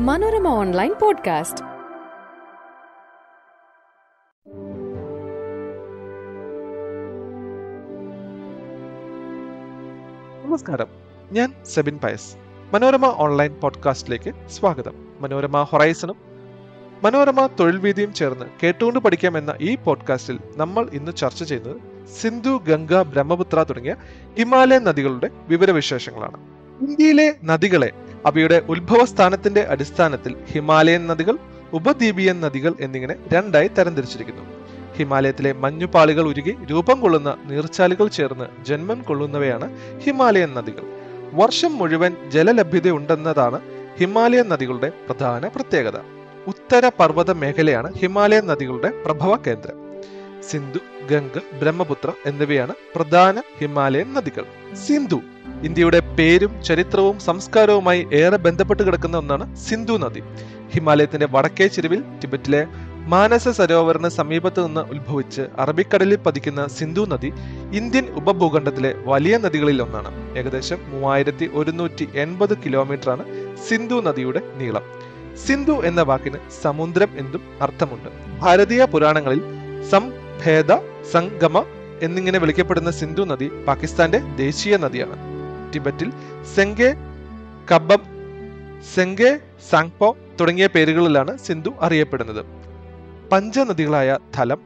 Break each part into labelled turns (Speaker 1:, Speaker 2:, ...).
Speaker 1: Manorama online podcast.
Speaker 2: നമസ്കാരം. ഞാൻ Sebin Pius. Manorama online പോഡ്കാസ്റ്റിലേക്ക് സ്വാഗതം. മനോരമ ഹൊറൈസണും മനോരമ തൊഴിൽ വീതിയും ചേർന്ന് കേട്ടുകൊണ്ട് പഠിക്കാം എന്ന ഈ പോഡ്കാസ്റ്റിൽ നമ്മൾ ഇന്ന് ചർച്ച ചെയ്യുന്നത് സിന്ധു ഗംഗ ബ്രഹ്മപുത്ര തുടങ്ങിയ ഹിമാലയൻ നദികളുടെ വിവരവിശേഷങ്ങളാണ്. ഇന്ത്യയിലെ നദികളെ അവയുടെ ഉത്ഭവസ്ഥാനത്തിന്റെ അടിസ്ഥാനത്തിൽ ഹിമാലയൻ നദികൾ ഉപദ്വീപിയൻ നദികൾ എന്നിങ്ങനെ രണ്ടായി തരംതിരിച്ചിരിക്കുന്നു. ഹിമാലയത്തിലെ മഞ്ഞുപാളികൾ ഉരുകി രൂപം കൊള്ളുന്ന നീർച്ചാലുകൾ ചേർന്ന് ജന്മം കൊള്ളുന്നവയാണ് ഹിമാലയൻ നദികൾ. വർഷം മുഴുവൻ ജലലഭ്യതയുണ്ടെന്നതാണ് ഹിമാലയൻ നദികളുടെ പ്രധാന പ്രത്യേകത. ഉത്തര പർവത മേഖലയാണ് ഹിമാലയൻ നദികളുടെ പ്രഭവ കേന്ദ്രം. സിന്ധു ഗംഗ ബ്രഹ്മപുത്ര എന്നിവയാണ് പ്രധാന ഹിമാലയൻ നദികൾ. സിന്ധു ഇന്ത്യയുടെ പേരും ചരിത്രവും സംസ്കാരവുമായി ഏറെ ബന്ധപ്പെട്ട് കിടക്കുന്ന ഒന്നാണ് സിന്ധു നദി. ഹിമാലയത്തിന്റെ വടക്കേ ചെരുവിൽ ടിബറ്റിലെ മാനസ സരോവറിന് സമീപത്ത് നിന്ന് ഉത്ഭവിച്ച് അറബിക്കടലിൽ പതിക്കുന്ന സിന്ധു നദി ഇന്ത്യൻ ഉപഭൂഖണ്ഡത്തിലെ വലിയ നദികളിൽ ഒന്നാണ്. ഏകദേശം മൂവായിരത്തി ഒരുന്നൂറ്റി എൺപത് കിലോമീറ്ററാണ് സിന്ധു നദിയുടെ നീളം. സിന്ധു എന്ന വാക്കിന് സമുദ്രം എന്നും അർത്ഥമുണ്ട്. ഭാരതീയ പുരാണങ്ങളിൽ സംഭേദ സംഗമ എന്നിങ്ങനെ വിളിക്കപ്പെടുന്ന സിന്ധു നദി പാകിസ്ഥാന്റെ ദേശീയ നദിയാണ്. ടിബറ്റിൽ സെങ്കെ കബം സെങ്കെ സാങ്പോ തുടങ്ങിയ പേരുകളിലാണ് സിന്ധു അറിയപ്പെടുന്നത്. പഞ്ചനദികളായ ഥലം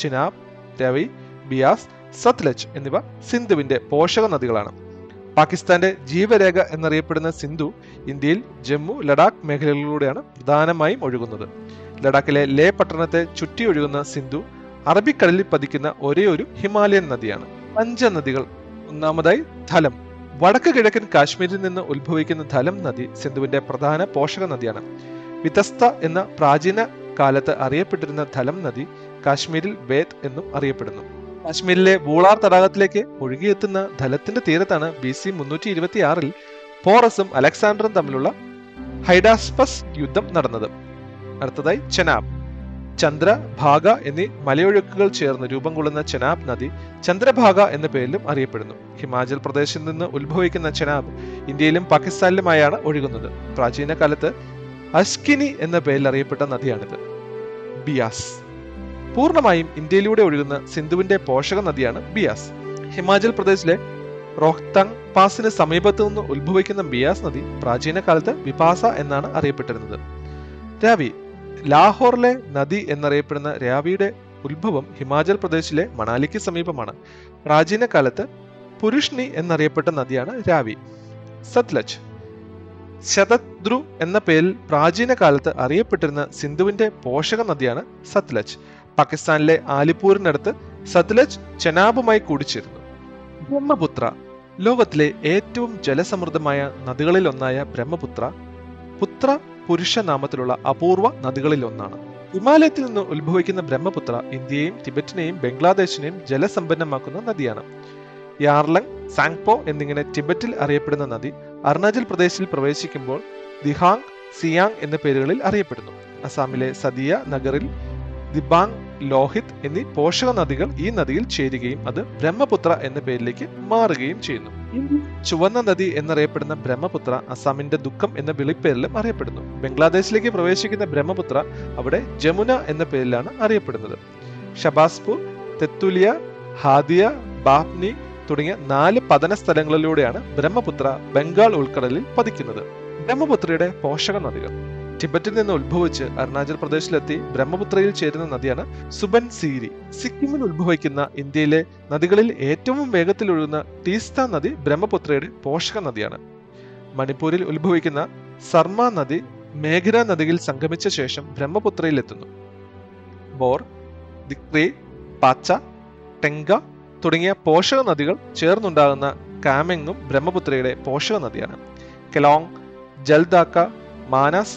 Speaker 2: ചിനാബ് രവി ബിയാസ് സത്ലജ് എന്നിവ സിന്ധുവിന്റെ പോഷക നദികളാണ്. പാകിസ്ഥാന്റെ ജീവരേഖ എന്നറിയപ്പെടുന്ന സിന്ധു ഇന്ത്യയിൽ ജമ്മു ലഡാക്ക് മേഖലകളിലൂടെയാണ് പ്രധാനമായും ഒഴുകുന്നത്. ലഡാക്കിലെ ലേ പട്ടണത്തെ ചുറ്റി ഒഴുകുന്ന സിന്ധു അറബിക്കടലിൽ പതിക്കുന്ന ഒരേ ഒരു ഹിമാലയൻ നദിയാണ്. പഞ്ചനദികൾ ഒന്നാമതായി ധലം. വടക്ക് കിഴക്കൻ കാശ്മീരിൽ നിന്ന് ഉത്ഭവിക്കുന്ന ധലം നദി സിന്ധുവിന്റെ പ്രധാന പോഷക നദിയാണ്. വിതസ്ത എന്ന പ്രാചീന കാലത്ത് അറിയപ്പെട്ടിരുന്ന ധലം നദി കാശ്മീരിൽ വേദ് എന്നും അറിയപ്പെടുന്നു. കാശ്മീരിലെ വൂളാർ തടാകത്തിലേക്ക് ഒഴുകിയെത്തുന്ന ധലത്തിന്റെ തീരത്താണ് ബി സി മുന്നൂറ്റി ഇരുപത്തി ആറിൽ പോറസും അലക്സാണ്ടറും തമ്മിലുള്ള ഹൈഡാസ്പസ് യുദ്ധം നടന്നത്. അടുത്തതായി ചെനാബ്. ചന്ദ്രഭാഗ എന്നീ മലയൊഴുക്കുകൾ ചേർന്ന് രൂപം കൊള്ളുന്ന ചെനാബ് നദി ചന്ദ്രഭാഗ എന്ന പേരിലും അറിയപ്പെടുന്നു. ഹിമാചൽ പ്രദേശിൽ നിന്ന് ഉത്ഭവിക്കുന്ന ചെനാബ് ഇന്ത്യയിലും പാകിസ്ഥാനിലുമായാണ് ഒഴുകുന്നത്. പ്രാചീന കാലത്ത് അസ്കിനി എന്ന പേരിൽ അറിയപ്പെട്ട നദിയാണിത്. ബിയാസ്. പൂർണമായും ഇന്ത്യയിലൂടെ ഒഴുകുന്ന സിന്ധുവിന്റെ പോഷക നദിയാണ് ബിയാസ്. ഹിമാചൽ പ്രദേശിലെ റോഹ്തങ് പാസിന് സമീപത്തു നിന്ന് ഉത്ഭവിക്കുന്ന ബിയാസ് നദി പ്രാചീന കാലത്ത് വിപാസ എന്നാണ് അറിയപ്പെട്ടിരുന്നത്. രാവി ലാഹോറിലെ നദി എന്നറിയപ്പെടുന്ന രാവിയുടെ ഉത്ഭവം ഹിമാചൽ പ്രദേശിലെ മണാലിക്ക് സമീപമാണ്. പ്രാചീന കാലത്ത് പുരുഷ്ണി എന്നറിയപ്പെട്ട നദിയാണ് രാവി. സത്ലജ്. ശതദ്രു എന്ന പേരിൽ പ്രാചീന കാലത്ത് അറിയപ്പെട്ടിരുന്ന സിന്ധുവിന്റെ പോഷക നദിയാണ് സത്ലജ്. പാകിസ്ഥാനിലെ ആലിപ്പൂരിനടുത്ത് സത്ലജ് ചെനാബുമായി കൂടിച്ചേരുന്നു. ബ്രഹ്മപുത്ര. ലോകത്തിലെ ഏറ്റവും ജലസമൃദ്ധമായ നദികളിലൊന്നായ ബ്രഹ്മപുത്ര. പുത്ര പുരുഷ നാമത്തിലുള്ള അപൂർവ നദികളിൽ ഒന്നാണ് ഹിമാലയത്തിൽ നിന്ന് ഉത്ഭവിക്കുന്ന ബ്രഹ്മപുത്ര ഇന്ത്യയെയും ടിബറ്റിനെയും ബംഗ്ലാദേശിനെയും ജലസമ്പന്നമാക്കുന്ന നദിയാണ്. യാർലങ് സാങ്പോ എന്നിങ്ങനെ ടിബറ്റിൽ അറിയപ്പെടുന്ന നദി അരുണാചൽ പ്രദേശിൽ പ്രവേശിക്കുമ്പോൾ ദിഹാങ് സിയാങ് എന്ന പേരുകളിൽ അറിയപ്പെടുന്നു. അസാമിലെ സദിയ നഗറിൽ ദിബാങ് ലോഹിത് എന്നീ പോഷക നദികൾ ഈ നദിയിൽ ചേരുകയും അത് ബ്രഹ്മപുത്ര എന്ന പേരിലേക്ക് മാറുകയും ചെയ്യുന്നു. ചുവന്ന നദി എന്നറിയപ്പെടുന്ന ബ്രഹ്മപുത്ര അസാമിന്റെ ദുഃഖം എന്ന വിളിപ്പേരിലും അറിയപ്പെടുന്നു. ബംഗ്ലാദേശിലേക്ക് പ്രവേശിക്കുന്ന ബ്രഹ്മപുത്ര അവിടെ ജമുന എന്ന പേരിലാണ് അറിയപ്പെടുന്നത്. ഷബാസ്പൂർ തെത്തുലിയ ഹാദിയ ബാപ്നി തുടങ്ങിയ നാല് പതന സ്ഥലങ്ങളിലൂടെയാണ് ബ്രഹ്മപുത്ര ബംഗാൾ ഉൾക്കടലിൽ പതിക്കുന്നത്. ബ്രഹ്മപുത്രയുടെ പോഷക നദികൾ. ടിബറ്റിൽ നിന്ന് ഉത്ഭവിച്ച് അരുണാചൽ പ്രദേശിലെത്തി ബ്രഹ്മപുത്രയിൽ ചേരുന്ന നദിയാണ് സുബൻ സീരി. സിക്കിമിൽ ഉത്ഭവിക്കുന്ന ഇന്ത്യയിലെ നദികളിൽ ഏറ്റവും വേഗത്തിൽ ഒഴുകുന്ന ടീസ്ത നദി ബ്രഹ്മപുത്രയുടെ പോഷക നദിയാണ്. മണിപ്പൂരിൽ ഉത്ഭവിക്കുന്ന സർമ നദി മേഘര നദിയിൽ സംഗമിച്ച ശേഷം ബ്രഹ്മപുത്രയിൽ എത്തുന്നു ബോർ ദിക്രി പാച്ച ടെങ്ക തുടങ്ങിയ പോഷക നദികൾ ചേർന്നുണ്ടാകുന്ന കാമെങ്ങും ബ്രഹ്മപുത്രയുടെ പോഷക നദിയാണ്. കെലോങ് ജൽദാക്ക മാനസ്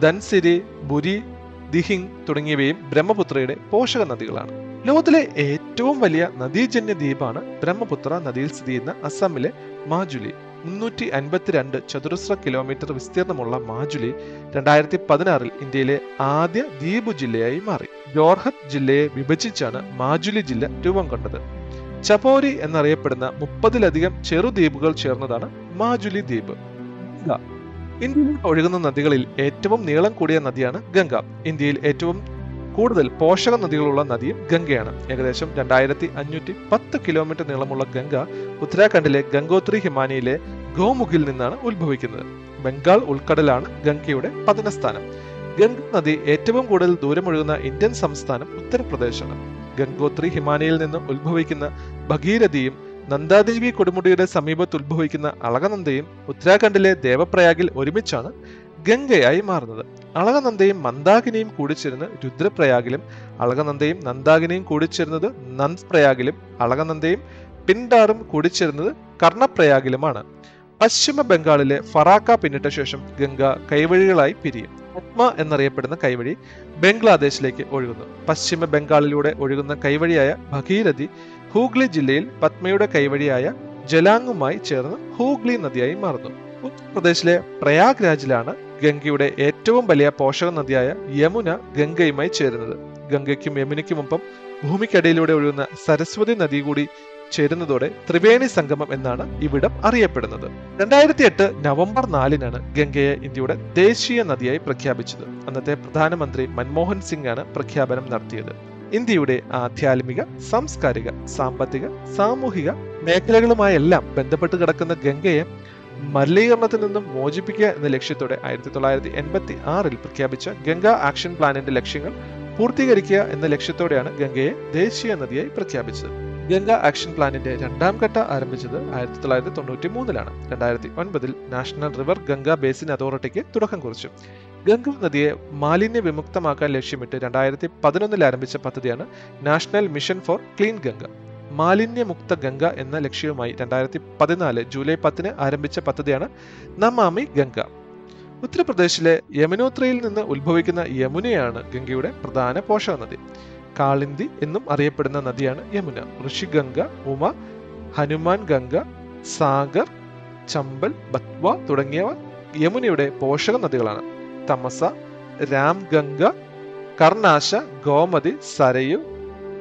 Speaker 2: ധൻസിരി ബുരി ദിഹിങ് തുടങ്ങിയവയും ബ്രഹ്മപുത്രയുടെ പോഷക നദികളാണ്. ലോകത്തിലെ ഏറ്റവും വലിയ നദീജന്യ ദ്വീപാണ് ബ്രഹ്മപുത്ര. നദിയിൽ സ്ഥിതി ചെയ്യുന്ന അസമിലെ മാജുലി. മുന്നൂറ്റി അൻപത്തിരണ്ട് ചതുരശ്ര കിലോമീറ്റർ വിസ്തീർണമുള്ള മാജുലി രണ്ടായിരത്തി പതിനാറിൽ ഇന്ത്യയിലെ ആദ്യ ദ്വീപ് ജില്ലയായി മാറി. ജോർഹത്ത് ജില്ലയെ വിഭജിച്ചാണ് മാജുലി ജില്ല രൂപം കൊണ്ടത്. ചപോരി എന്നറിയപ്പെടുന്ന മുപ്പതിലധികം ചെറുദ്വീപുകൾ ചേർന്നതാണ് മാജുലി ദ്വീപ്. ഇന്ത്യയിൽ ഒഴുകുന്ന നദികളിൽ ഏറ്റവും നീളം കൂടിയ നദിയാണ് ഗംഗ. ഇന്ത്യയിൽ ഏറ്റവും കൂടുതൽ പോഷക നദികളുള്ള നദിയും ഗംഗയാണ്. ഏകദേശം രണ്ടായിരത്തി അഞ്ഞൂറ്റി പത്ത് കിലോമീറ്റർ നീളമുള്ള ഗംഗ ഉത്തരാഖണ്ഡിലെ ഗംഗോത്രി ഹിമാനിയിലെ ഗോമുഖിൽ നിന്നാണ് ഉത്ഭവിക്കുന്നത്. ബംഗാൾ ഉൾക്കടലാണ് ഗംഗയുടെ പതനസ്ഥാനം. ഗംഗ നദി ഏറ്റവും കൂടുതൽ ദൂരമൊഴുകുന്ന ഇന്ത്യൻ സംസ്ഥാനം ഉത്തർപ്രദേശാണ്. ഗംഗോത്രി ഹിമാനിയിൽ നിന്ന് ഉത്ഭവിക്കുന്ന ഭഗീരഥിയും നന്ദാദേവി കൊടുമുടിയുടെ സമീപത്ത് ഉത്ഭവിക്കുന്ന അളകനന്ദയും ഉത്തരാഖണ്ഡിലെ ദേവപ്രയാഗിൽ ഒരുമിച്ചാണ് ഗംഗയായി മാറുന്നത്. അളകനന്ദയും മന്ദാകിനിയും കൂടിച്ചേരുന്ന രുദ്രപ്രയാഗിലും അളകനന്ദയും നന്ദാകിനിയും കൂടിച്ചേരുന്നത് നന്ദ് പ്രയാഗിലും അളകനന്ദയും പിൻഡാറും കൂടിച്ചേരുന്നത് കർണപ്രയാഗിലുമാണ്. പശ്ചിമ ബംഗാളിലെ ഫറാക്ക പിന്നിട്ട ശേഷം ഗംഗ കൈവഴികളായി പിരിയും. പത്മ എന്നറിയപ്പെടുന്ന കൈവഴി ബംഗ്ലാദേശിലേക്ക് ഒഴുകുന്നു. പശ്ചിമ ബംഗാളിലൂടെ ഒഴുകുന്ന കൈവഴിയായ ഭഗീരഥി ഹൂഗ്ലി ജില്ലയിൽ പത്മയുടെ കൈവഴിയായ ജലാങ്ങുമായി ചേർന്ന് ഹൂഗ്ലി നദിയായി മാറുന്നു. ഉത്തർപ്രദേശിലെ പ്രയാഗ് രാജിലാണ് ഗംഗയുടെ ഏറ്റവും വലിയ പോഷക നദിയായ യമുന ഗംഗയുമായി ചേരുന്നത്. ഗംഗയ്ക്കും യമുനയ്ക്കുമൊപ്പം ഭൂമിക്കടിയിലൂടെ ഒഴുകുന്ന സരസ്വതി നദി കൂടി ചേരുന്നതോടെ ത്രിവേണി സംഗമം എന്നാണ് ഇവിടം അറിയപ്പെടുന്നത്. രണ്ടായിരത്തി എട്ട് നവംബർ നാലിനാണ് ഗംഗയെ ഇന്ത്യയുടെ ദേശീയ നദിയായി പ്രഖ്യാപിച്ചത്. അന്നത്തെ പ്രധാനമന്ത്രി മൻമോഹൻ സിംഗ് ആണ് പ്രഖ്യാപനം നടത്തിയത്. ഇന്ത്യയുടെ ആധ്യാത്മിക സാംസ്കാരിക സാമ്പത്തിക സാമൂഹിക മേഖലകളുമായെല്ലാം ബന്ധപ്പെട്ട് കിടക്കുന്ന ഗംഗയെ മലിനീകരണത്തിൽ നിന്നും മോചിപ്പിക്കുക എന്ന ലക്ഷ്യത്തോടെ ആയിരത്തി തൊള്ളായിരത്തി എൺപത്തി ആറിൽ പ്രഖ്യാപിച്ച ഗംഗ ആക്ഷൻ പ്ലാനിന്റെ ലക്ഷ്യങ്ങൾ പൂർത്തീകരിക്കുക എന്ന ലക്ഷ്യത്തോടെയാണ് ഗംഗയെ ദേശീയ നദിയായി പ്രഖ്യാപിച്ചത്. ഗംഗ ആക്ഷൻ പ്ലാനിന്റെ രണ്ടാം ഘട്ട ആരംഭിച്ചത് ആയിരത്തി തൊള്ളായിരത്തി തൊണ്ണൂറ്റി മൂന്നിലാണ് രണ്ടായിരത്തി ഒൻപതിൽ നാഷണൽ റിവർ ഗംഗ ബേസിൻ അതോറിറ്റിക്ക് തുടക്കം കുറിച്ചു. ഗംഗ നദിയെ മാലിന്യ വിമുക്തമാക്കാൻ ലക്ഷ്യമിട്ട് രണ്ടായിരത്തി പതിനൊന്നിൽ ആരംഭിച്ച പദ്ധതിയാണ് national mission for clean Ganga. മാലിന്യമുക്ത ഗംഗ എന്ന ലക്ഷ്യവുമായി രണ്ടായിരത്തി പതിനാല് ജൂലൈ പത്തിന് ആരംഭിച്ച പദ്ധതിയാണ് നമാമി ഗംഗ. ഉത്തർപ്രദേശിലെ യമുനോത്രയിൽ നിന്ന് ഉത്ഭവിക്കുന്ന യമുനയാണ് ഗംഗയുടെ പ്രധാന പോഷക നദി കാളിന്തി എന്നും അറിയപ്പെടുന്ന നദിയാണ് യമുന. ഋഷിഗംഗ ഉമ ഹനുമാൻ ഗംഗ സാഗർ ചമ്പൽ ബത്വ തുടങ്ങിയവ യമുനയുടെ പോഷക നദികളാണ് തമസ രാംഗംഗ കർണാശ ഗോമതി സരയു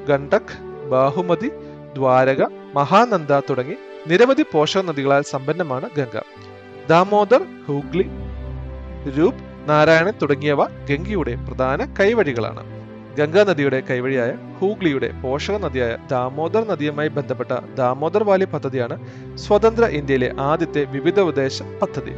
Speaker 2: ഗണ്ഡക് ബാഹുമതി ദ്വാരക മഹാനന്ദ തുടങ്ങി നിരവധി പോഷക നദികളാൽ സമ്പന്നമാണ് ഗംഗ. ദാമോദർ ഹൂഗ്ലി രൂപ് നാരായണൻ തുടങ്ങിയവ ഗംഗയുടെ പ്രധാന കൈവഴികളാണ്. ഗംഗാ നദിയുടെ കൈവഴിയായ ഹൂഗ്ലിയുടെ പോഷക നദിയായ ദാമോദർ നദിയുമായി ബന്ധപ്പെട്ട ദാമോദർ വാലി പദ്ധതിയാണ് സ്വതന്ത്ര ഇന്ത്യയിലെ ആദ്യത്തെ വിവിധ ഉദ്ദേശ പദ്ധതി.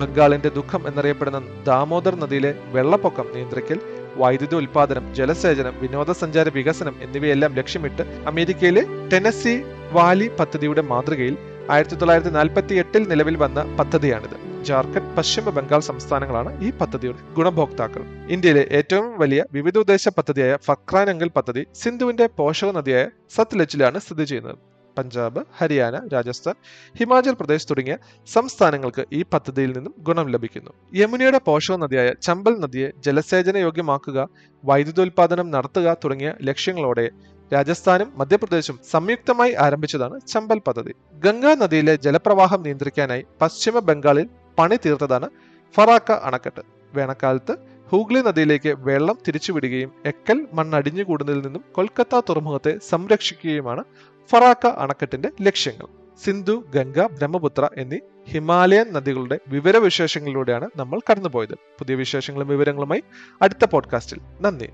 Speaker 2: ബംഗാളിന്റെ ദുഃഖം എന്നറിയപ്പെടുന്ന ദാമോദർ നദിയിലെ വെള്ളപ്പൊക്കം നിയന്ത്രിക്കൽ വൈദ്യുതി ഉൽപാദനം ജലസേചനം വിനോദസഞ്ചാര വികസനം എന്നിവയെല്ലാം ലക്ഷ്യമിട്ട് അമേരിക്കയിലെ ടെനസി വാലി പദ്ധതിയുടെ മാതൃകയിൽ ആയിരത്തി തൊള്ളായിരത്തി നാൽപ്പത്തി എട്ടിൽ നിലവിൽ വന്ന പദ്ധതിയാണിത്. ജാർഖണ്ഡ് പശ്ചിമ ബംഗാൾ സംസ്ഥാനങ്ങളാണ് ഈ പദ്ധതിയുടെ ഗുണഭോക്താക്കൾ. ഇന്ത്യയിലെ ഏറ്റവും വലിയ വിവിധോദ്ദേശ പദ്ധതിയായ ഫക്രാനങ്കൽ പദ്ധതി സിന്ധുവിന്റെ പോഷക നദിയായ സത്ലജിലാണ് സ്ഥിതി ചെയ്യുന്നത്. പഞ്ചാബ് ഹരിയാന രാജസ്ഥാൻ ഹിമാചൽ പ്രദേശ് തുടങ്ങിയ സംസ്ഥാനങ്ങൾക്ക് ഈ പദ്ധതിയിൽ നിന്നും ഗുണം ലഭിക്കുന്നു. യമുനയുടെ പോഷക നദിയായ ചമ്പൽ നദിയെ ജലസേചന യോഗ്യമാക്കുക വൈദ്യുതോൽപാദനം നടത്തുക തുടങ്ങിയ ലക്ഷ്യങ്ങളോടെ രാജസ്ഥാനും മധ്യപ്രദേശും സംയുക്തമായി ആരംഭിച്ചതാണ് ചമ്പൽ പദ്ധതി. ഗംഗാ നദിയിലെ ജലപ്രവാഹം നിയന്ത്രിക്കാനായി പശ്ചിമ ബംഗാളിൽ പണി തീർത്തതാണ് ഫറാക്ക അണക്കെട്ട്. വേനൽക്കാലത്ത് ഹൂഗ്ലി നദിയിലേക്ക് വെള്ളം തിരിച്ചുവിടുകയും എക്കൽ മണ്ണടിഞ്ഞുകൂടുന്നതിൽ നിന്നും കൊൽക്കത്ത തുറമുഖത്തെ സംരക്ഷിക്കുകയുമാണ് ഫറാക്ക അണക്കെട്ടിന്റെ ലക്ഷ്യങ്ങൾ. സിന്ധു ഗംഗ ബ്രഹ്മപുത്ര എന്നീ ഹിമാലയൻ നദികളുടെ വിവരവിശേഷങ്ങളിലൂടെയാണ് നമ്മൾ കടന്നുപോയത്. പുതിയ വിശേഷങ്ങളും വിവരങ്ങളുമായി അടുത്ത പോഡ്കാസ്റ്റിൽ നന്ദി.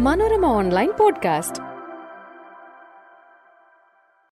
Speaker 1: Manorama online podcast.